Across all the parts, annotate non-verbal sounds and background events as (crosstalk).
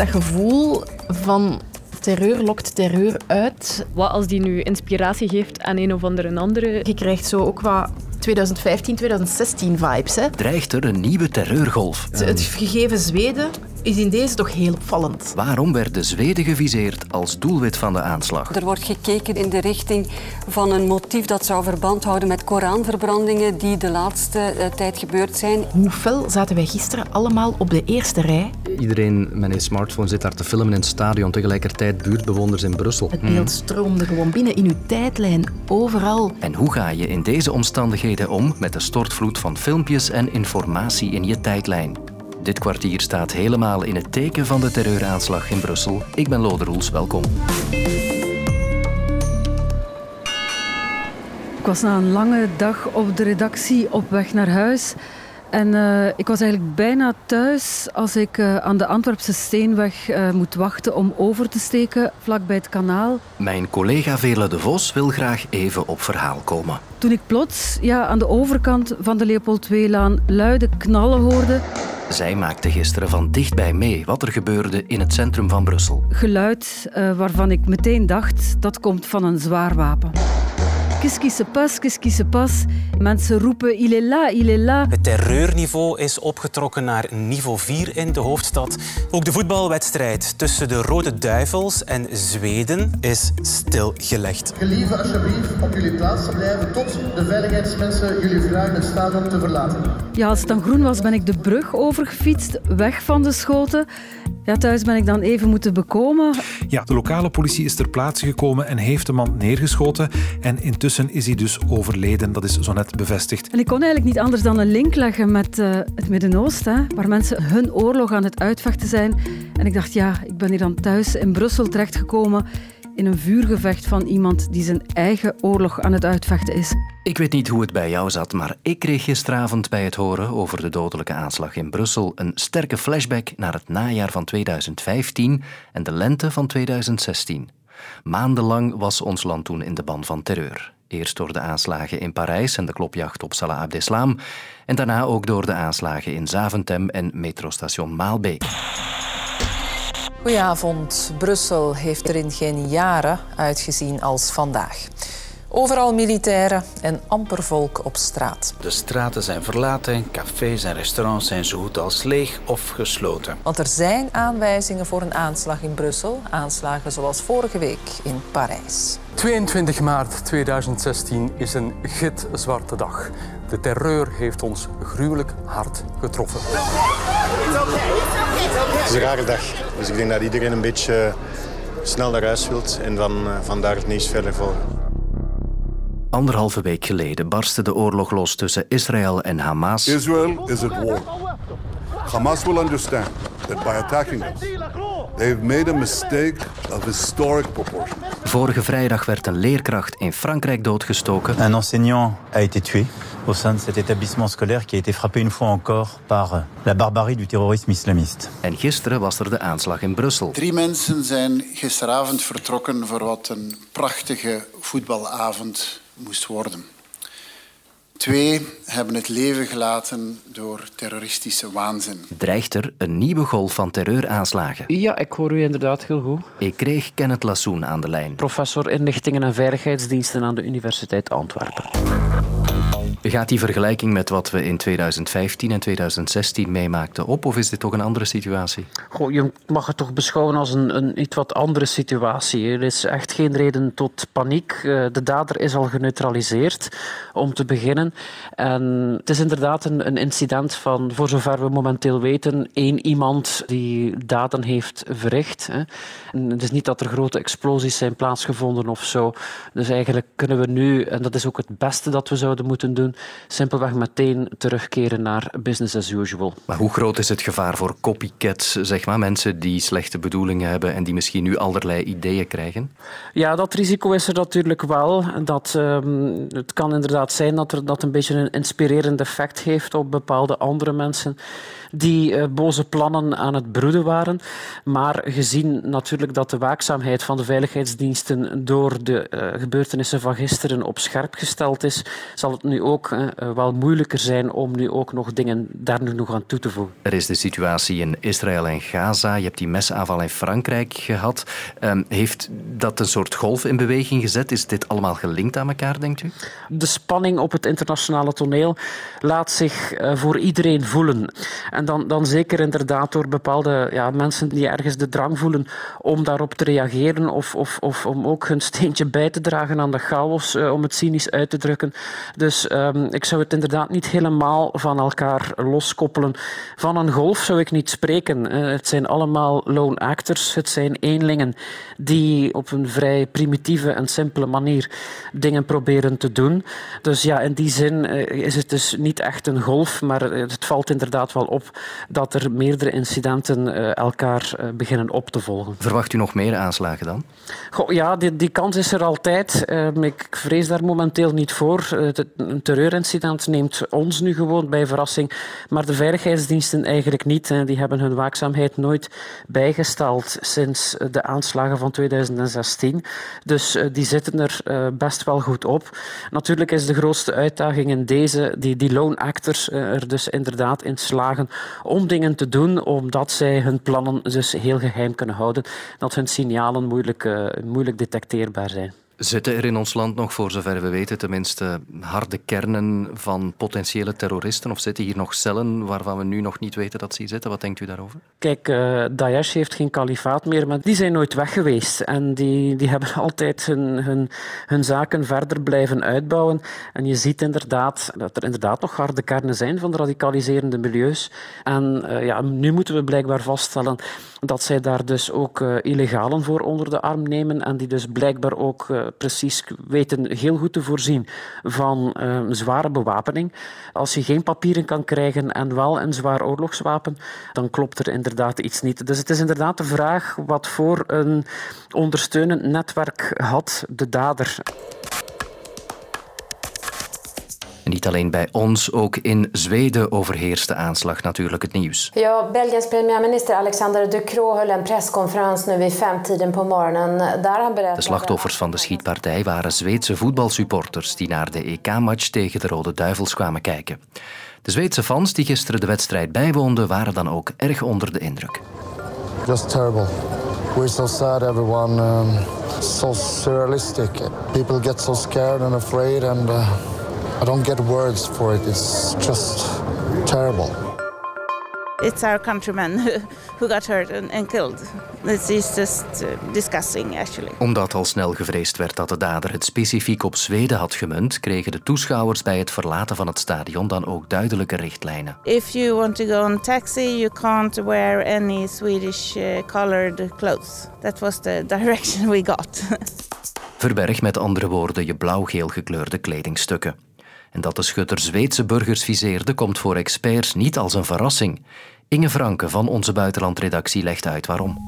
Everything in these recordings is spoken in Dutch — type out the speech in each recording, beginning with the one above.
dat gevoel van terreur lokt terreur uit. Wat als die nu inspiratie geeft aan een of andere andere? Je krijgt zo ook wat 2015, 2016 vibes. Hè. Dreigt er een nieuwe terreurgolf? Het gegeven Zweden is in deze toch heel opvallend. Waarom werden Zweden geviseerd als doelwit van de aanslag? Er wordt gekeken in de richting van een motief dat zou verband houden met Koranverbrandingen die de laatste uh, tijd gebeurd zijn. Hoe fel zaten wij gisteren allemaal op de eerste rij? Iedereen met een smartphone zit daar te filmen in het stadion, tegelijkertijd buurtbewoners in Brussel. Het beeld stroomde gewoon binnen in uw tijdlijn, overal. En hoe ga je in deze omstandigheden om met de stortvloed van filmpjes en informatie in je tijdlijn? Dit kwartier staat helemaal in het teken van de terreuraanslag in Brussel. Ik ben Lode Roels, welkom. Ik was na een lange dag op de redactie op weg naar huis. En uh, ik was eigenlijk bijna thuis als ik uh, aan de Antwerpse Steenweg uh, moet wachten om over te steken vlakbij het kanaal. Mijn collega Veerle de Vos wil graag even op verhaal komen. Toen ik plots ja, aan de overkant van de Leopold II-laan luide knallen hoorde. Zij maakte gisteren van dichtbij mee wat er gebeurde in het centrum van Brussel. Geluid waarvan ik meteen dacht dat komt van een zwaar wapen. Qu'est-ce qui se passe, qu'est-ce qui se passe? Mensen roepen, il est là, il est là. Het terreurniveau is opgetrokken naar niveau 4 in de hoofdstad. Ook de voetbalwedstrijd tussen de Rode Duivels en Zweden is stilgelegd. Gelieve alsjeblieft op jullie plaats blijven tot de veiligheidsmensen jullie vragen het stadion te verlaten. Ja, als het dan groen was, ben ik de brug overgefietst, weg van de schoten. Ja, thuis ben ik dan even moeten bekomen. Ja, de lokale politie is ter plaatse gekomen en heeft de man neergeschoten. En intussen is hij dus overleden. Dat is zo net bevestigd. En ik kon eigenlijk niet anders dan een link leggen met uh, het Midden-Oosten, waar mensen hun oorlog aan het uitvechten zijn. En ik dacht, ja, ik ben hier dan thuis in Brussel terechtgekomen in een vuurgevecht van iemand die zijn eigen oorlog aan het uitvechten is. Ik weet niet hoe het bij jou zat, maar ik kreeg gisteravond bij het horen over de dodelijke aanslag in Brussel een sterke flashback naar het najaar van 2015 en de lente van 2016. Maandenlang was ons land toen in de ban van terreur. Eerst door de aanslagen in Parijs en de klopjacht op Salah Abdeslam en daarna ook door de aanslagen in Zaventem en metrostation Maalbeek. Goedenavond. Brussel heeft er in geen jaren uitgezien als vandaag. Overal militairen en amper volk op straat. De straten zijn verlaten, cafés en restaurants zijn zo goed als leeg of gesloten. Want er zijn aanwijzingen voor een aanslag in Brussel. Aanslagen zoals vorige week in Parijs. 22 maart 2016 is een gitzwarte dag. De terreur heeft ons gruwelijk hard getroffen. Het is een rare dag. Dus ik denk dat iedereen een beetje snel naar huis wilt en dan vandaar het nieuws verder volgen. Anderhalve week geleden barstte de oorlog los tussen Israël en Hamas. Israel is at war. Hamas will understand that by attacking us, they have made a mistake of historic proportions. Vorige vrijdag werd een leerkracht in Frankrijk doodgestoken. Un enseignant a été tué au sein de cet établissement scolaire qui a été frappé une fois encore par la barbarie du terrorisme islamiste. En gisteren was er de aanslag in Brussel. Drie mensen zijn gisteravond vertrokken voor wat een prachtige voetbalavond moest worden. Twee hebben het leven gelaten door terroristische waanzin. Dreigt er een nieuwe golf van terreuraanslagen? Ja, ik hoor u inderdaad heel goed. Ik kreeg Kenneth Lassoen aan de lijn. Professor inlichtingen en veiligheidsdiensten aan de Universiteit Antwerpen. Gaat die vergelijking met wat we in 2015 en 2016 meemaakten op, of is dit toch een andere situatie? Goh, je mag het toch beschouwen als een, een iets wat andere situatie. Er is echt geen reden tot paniek. Eh, de dader is al geneutraliseerd, om te beginnen. En het is inderdaad een, een incident van, voor zover we momenteel weten, één iemand die daden heeft verricht. Het is niet dat er grote explosies zijn plaatsgevonden of zo. Dus eigenlijk kunnen we nu, en dat is ook het beste dat we zouden moeten doen, simpelweg meteen terugkeren naar business as usual. Maar hoe groot is het gevaar voor copycats, zeg maar, mensen die slechte bedoelingen hebben en die misschien nu allerlei ideeën krijgen? Ja, dat risico is er natuurlijk wel. Dat, um, het kan inderdaad zijn dat er, dat een beetje een inspirerend effect heeft op bepaalde andere mensen die uh, boze plannen aan het broeden waren. Maar gezien natuurlijk dat de waakzaamheid van de veiligheidsdiensten door de uh, gebeurtenissen van gisteren op scherp gesteld is, zal het nu ook ook uh, wel moeilijker zijn om nu ook nog dingen daar nu nog aan toe te voegen. Er is de situatie in Israël en Gaza. Je hebt die mesaanval in Frankrijk gehad. Um, heeft dat een soort golf in beweging gezet? Is dit allemaal gelinkt aan elkaar, denkt u? De spanning op het internationale toneel laat zich uh, voor iedereen voelen. En dan, dan zeker inderdaad door bepaalde ja, mensen die ergens de drang voelen om daarop te reageren of, of, of om ook hun steentje bij te dragen aan de chaos, uh, om het cynisch uit te drukken. Dus ik zou het inderdaad niet helemaal van elkaar loskoppelen. Van een golf zou ik niet spreken. Uh, het zijn allemaal lone actors, het zijn eenlingen die op een vrij primitieve en simpele manier dingen proberen te doen. Dus ja, in die zin uh, is het dus niet echt een golf, maar het valt inderdaad wel op dat er meerdere incidenten elkaar beginnen op te volgen. Verwacht u nog meer aanslagen dan? Goh, ja, die, die kans is er altijd. Uh, ik vrees daar momenteel niet voor. Terreurincident neemt ons nu gewoon bij verrassing, maar de veiligheidsdiensten eigenlijk niet. Die hebben hun waakzaamheid nooit bijgesteld sinds de aanslagen van 2016. Dus uh, die zitten er best wel goed op. Natuurlijk is de grootste uitdaging in deze, die, die lone actors er dus inderdaad in slagen om dingen te doen, omdat zij hun plannen dus heel geheim kunnen houden, dat hun signalen moeilijk, moeilijk detecteerbaar zijn. Zitten er in ons land nog, voor zover we weten, tenminste harde kernen van potentiële terroristen? Of zitten hier nog cellen waarvan we nu nog niet weten dat ze hier zitten? Wat denkt u daarover? Kijk, uh, Daesh heeft geen kalifaat meer, maar die zijn nooit weg geweest. En die, die (laughs) hebben altijd hun, hun, hun zaken verder blijven uitbouwen. En je ziet inderdaad dat er inderdaad nog harde kernen zijn van de radicaliserende milieus. En uh, ja, nu moeten we blijkbaar vaststellen dat zij daar dus ook uh, illegalen voor onder de arm nemen en die dus blijkbaar ook precies weten heel goed te voorzien van uh, zware bewapening. Als je geen papieren kan krijgen en wel een zwaar oorlogswapen, dan klopt er inderdaad iets niet. Dus het is inderdaad de vraag wat voor een ondersteunend netwerk had de dader. Niet alleen bij ons, ook in Zweden overheerst de aanslag natuurlijk het nieuws. Ja, Belgiens premiärminister Alexander De Croo höll een persconferentie nu vid femtiden på morgonen. Daar han de slachtoffers van de schietpartij waren Zweedse voetbalsupporters die naar de EK-match tegen de Rode Duivels kwamen kijken. De Zweedse fans die gisteren de wedstrijd bijwoonden waren dan ook erg onder de indruk. Just terrible. We're so sad, everyone. Um, so surrealistic. People get so scared and afraid and... Uh... I don't get words for it. It's just terrible. It's our countrymen (laughs) who got hurt and, and killed. It's just uh, disgusting, actually. Omdat al snel gevreesd werd dat de dader het specifiek op Zweden had gemunt, kregen de toeschouwers bij het verlaten van het stadion dan ook duidelijke richtlijnen. If you want to go on taxi, you can't wear any Swedish uh, colored clothes. That was the (laughs) direction we got. (laughs) Verberg met andere woorden je blauw-geel gekleurde kledingstukken. En dat de schutter Zweedse burgers viseerde, komt voor experts niet als een verrassing. Inge Franke van onze buitenlandredactie legt uit waarom.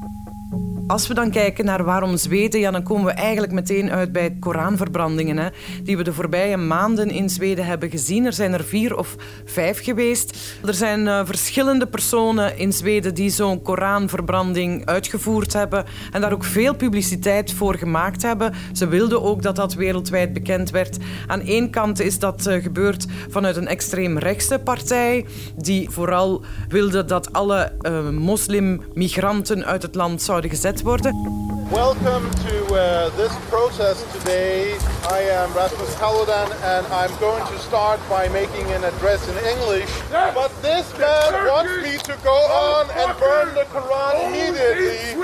Als we dan kijken naar waarom Zweden, ja, dan komen we eigenlijk meteen uit bij Koranverbrandingen, hè, die we de voorbije maanden in Zweden hebben gezien. Er zijn er vier of vijf geweest. Er zijn uh, verschillende personen in Zweden die zo'n Koranverbranding uitgevoerd hebben en daar ook veel publiciteit voor gemaakt hebben. Ze wilden ook dat dat wereldwijd bekend werd. Aan één kant is dat uh, gebeurd vanuit een extreemrechtse partij, die vooral wilde dat alle uh, moslimmigranten uit het land zouden gezet worden. Welcome to uh, this process today. I am Rasmus Paludan and I'm going to start by making an address in English. But this man wants me to go on and burn the Quran immediately.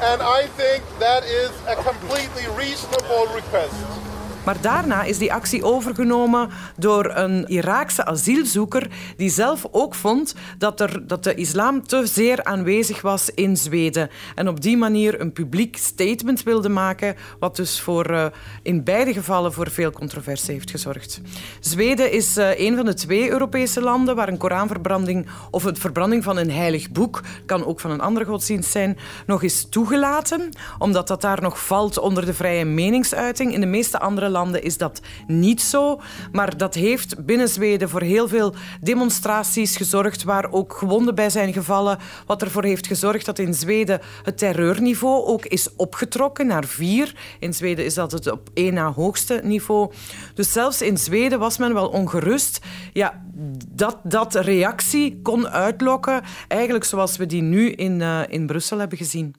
And I think that is a completely reasonable request. Maar daarna is die actie overgenomen door een Iraakse asielzoeker die zelf ook vond dat, er, dat de islam te zeer aanwezig was in Zweden. En op die manier een publiek statement wilde maken, wat dus voor, uh, in beide gevallen voor veel controversie heeft gezorgd. Zweden is uh, een van de twee Europese landen waar een Koranverbranding of het verbranding van een heilig boek, kan ook van een andere godsdienst zijn, nog is toegelaten, omdat dat daar nog valt onder de vrije meningsuiting. In de meeste andere landen is dat niet zo. Maar dat heeft binnen Zweden voor heel veel demonstraties gezorgd, waar ook gewonden bij zijn gevallen. Wat ervoor heeft gezorgd dat in Zweden het terreurniveau ook is opgetrokken naar vier. In Zweden is dat het op één na hoogste niveau. Dus zelfs in Zweden was men wel ongerust. Ja, dat dat reactie kon uitlokken, eigenlijk zoals we die nu in, uh, in Brussel hebben gezien.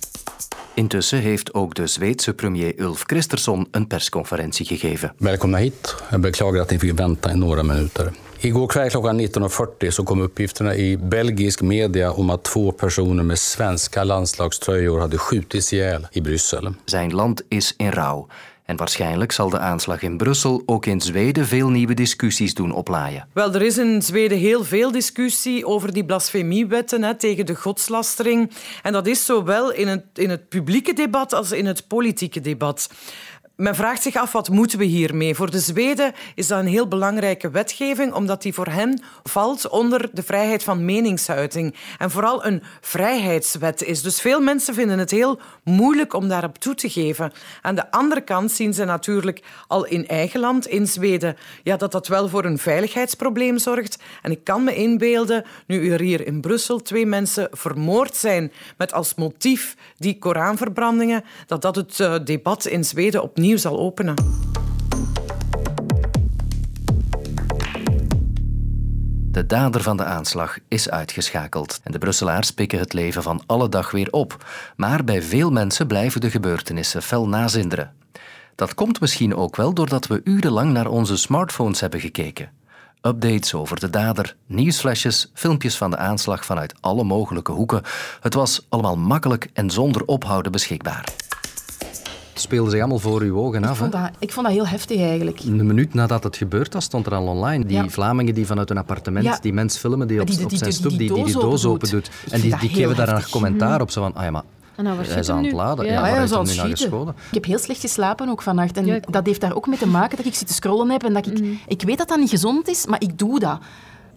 Intussen heeft ook de Zweedse premier Ulf Kristersson een persconferentie gegeven. Welkom hit. Jag beklagar att ni fick vänta i några minuter. Igår kväll klockan 19.40 så kom uppgifterna i belgisk media om att två personer med svenska landslagströjor hade skjutits ihjäl i Bryssel. Zijn land is in rouw. En waarschijnlijk zal de aanslag in Brussel ook in Zweden veel nieuwe discussies doen oplaaien. Wel, er is in Zweden heel veel discussie over die blasfemiewetten hè, tegen de godslastering. En dat is zowel in het, in het publieke debat als in het politieke debat men vraagt zich af, wat moeten we hiermee? Voor de Zweden is dat een heel belangrijke wetgeving, omdat die voor hen valt onder de vrijheid van meningsuiting. En vooral een vrijheidswet is. Dus veel mensen vinden het heel moeilijk om daarop toe te geven. Aan de andere kant zien ze natuurlijk al in eigen land, in Zweden, ja, dat dat wel voor een veiligheidsprobleem zorgt. En ik kan me inbeelden, nu er hier in Brussel twee mensen vermoord zijn met als motief die Koranverbrandingen, dat dat het eh, debat in Zweden opnieuw zal openen. De dader van de aanslag is uitgeschakeld en de Brusselaars pikken het leven van alle dag weer op. Maar bij veel mensen blijven de gebeurtenissen fel nazinderen. Dat komt misschien ook wel doordat we urenlang naar onze smartphones hebben gekeken. Updates over de dader, nieuwsflesjes, filmpjes van de aanslag vanuit alle mogelijke hoeken. Het was allemaal makkelijk en zonder ophouden beschikbaar speelde zich allemaal voor uw ogen af. Ik vond, dat, ik vond dat heel heftig eigenlijk. Een minuut nadat het gebeurd was, stond er al online. Die Vlamingen die vanuit een appartement die mens filmen, die op, die, op zijn stoep die, die, die doos open doet. En die, die geven daar een commentaar op, zo van, ah ja, maar en dan hij is aan het laden. Ja, ja, hij is nu naar geschoten. Ik heb heel slecht geslapen ook vannacht. En dat heeft daar ook mee te maken dat ik zit te scrollen heb. En dat ik, mm. ik weet dat dat niet gezond is, maar ik doe dat.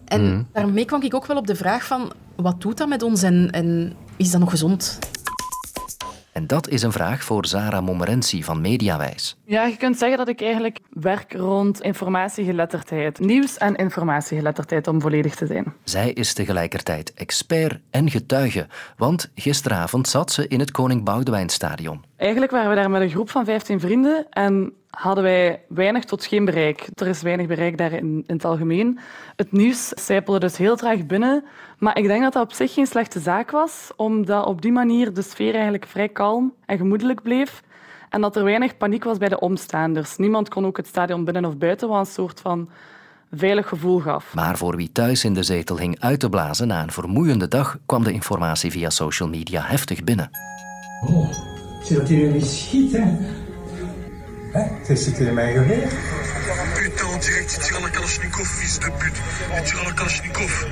En mm. daarmee kwam ik ook wel op de vraag van... Wat doet dat met ons en, en is dat nog gezond? En dat is een vraag voor Zara Momerensi van Mediawijs. Ja, je kunt zeggen dat ik eigenlijk werk rond informatiegeletterdheid. Nieuws- en informatiegeletterdheid, om volledig te zijn. Zij is tegelijkertijd expert en getuige, want gisteravond zat ze in het Koning Boudewijnstadion. Eigenlijk waren we daar met een groep van 15 vrienden en hadden wij weinig tot geen bereik. Er is weinig bereik daar in, in het algemeen. Het nieuws sijpelde dus heel traag binnen. Maar ik denk dat dat op zich geen slechte zaak was, omdat op die manier de sfeer eigenlijk vrij kalm en gemoedelijk bleef. En dat er weinig paniek was bij de omstaanders. Niemand kon ook het stadion binnen of buiten, wat een soort van veilig gevoel gaf. Maar voor wie thuis in de zetel hing uit te blazen na een vermoeiende dag, kwam de informatie via social media heftig binnen. Oh, zit dat hier schiet, hè? Het zit hier in mijn geweer. Putain, direct, à la Kalashnikov, fils de pute. À la Kalashnikov.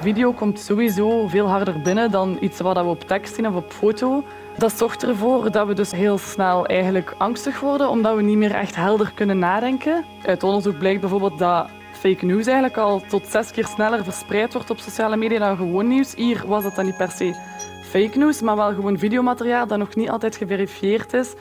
Video komt sowieso veel harder binnen dan iets wat we op tekst zien of op foto. Dat zorgt ervoor dat we dus heel snel eigenlijk angstig worden, omdat we niet meer echt helder kunnen nadenken. Uit onderzoek blijkt bijvoorbeeld dat fake news eigenlijk al tot zes keer sneller verspreid wordt op sociale media dan gewoon nieuws. Hier was dat dan niet per se fake news, maar wel gewoon videomateriaal dat nog niet altijd geverifieerd is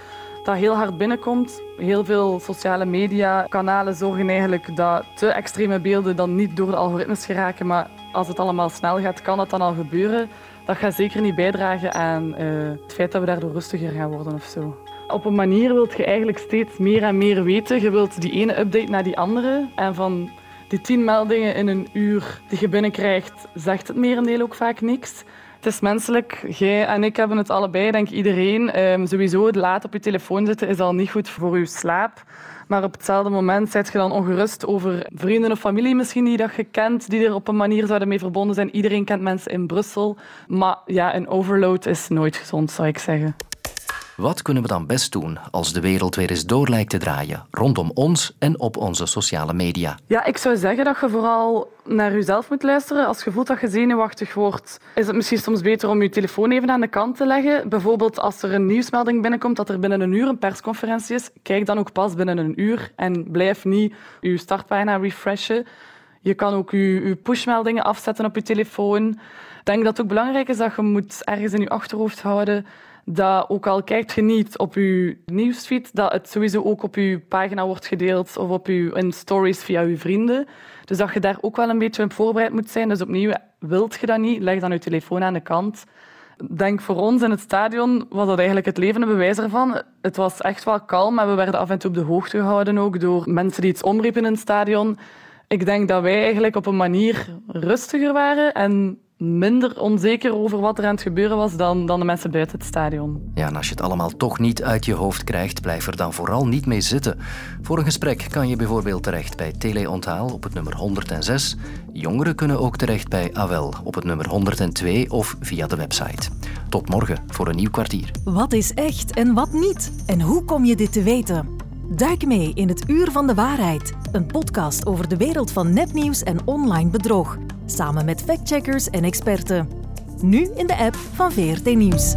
dat heel hard binnenkomt. Heel veel sociale media kanalen zorgen eigenlijk dat te extreme beelden dan niet door de algoritmes geraken, maar als het allemaal snel gaat, kan dat dan al gebeuren. Dat gaat zeker niet bijdragen aan uh, het feit dat we daardoor rustiger gaan worden of zo. Op een manier wilt je eigenlijk steeds meer en meer weten. Je wilt die ene update naar die andere. En van die tien meldingen in een uur die je binnenkrijgt, zegt het merendeel ook vaak niks. Het is menselijk. Jij en ik hebben het allebei, denk iedereen. Um, sowieso, laat op je telefoon zitten is al niet goed voor je slaap. Maar op hetzelfde moment zijt je dan ongerust over vrienden of familie misschien die dat je kent, die er op een manier zouden mee verbonden zijn. Iedereen kent mensen in Brussel. Maar ja, een overload is nooit gezond, zou ik zeggen. Wat kunnen we dan best doen als de wereld weer eens door lijkt te draaien rondom ons en op onze sociale media? Ja, ik zou zeggen dat je vooral naar jezelf moet luisteren. Als je voelt dat je zenuwachtig wordt, is het misschien soms beter om je telefoon even aan de kant te leggen. Bijvoorbeeld als er een nieuwsmelding binnenkomt dat er binnen een uur een persconferentie is, kijk dan ook pas binnen een uur en blijf niet je startpagina refreshen. Je kan ook je, pushmeldingen afzetten op je telefoon. Ik denk dat het ook belangrijk is dat je moet ergens in je achterhoofd houden dat ook al kijkt je niet op je nieuwsfeed, dat het sowieso ook op je pagina wordt gedeeld of op je, in stories via je vrienden. Dus dat je daar ook wel een beetje op voorbereid moet zijn. Dus opnieuw, wilt je dat niet, leg dan je telefoon aan de kant. Denk voor ons in het stadion was dat eigenlijk het levende bewijs ervan. Het was echt wel kalm en we werden af en toe op de hoogte gehouden ook door mensen die iets omriepen in het stadion. Ik denk dat wij eigenlijk op een manier rustiger waren en minder onzeker over wat er aan het gebeuren was dan, dan de mensen buiten het stadion. Ja, en als je het allemaal toch niet uit je hoofd krijgt, blijf er dan vooral niet mee zitten. Voor een gesprek kan je bijvoorbeeld terecht bij Teleonthaal op het nummer 106. Jongeren kunnen ook terecht bij AWEL op het nummer 102 of via de website. Tot morgen voor een nieuw kwartier. Wat is echt en wat niet? En hoe kom je dit te weten? Duik mee in het Uur van de Waarheid, een podcast over de wereld van nepnieuws en online bedrog samen met factcheckers en experten. Nu in de app van VRT Nieuws.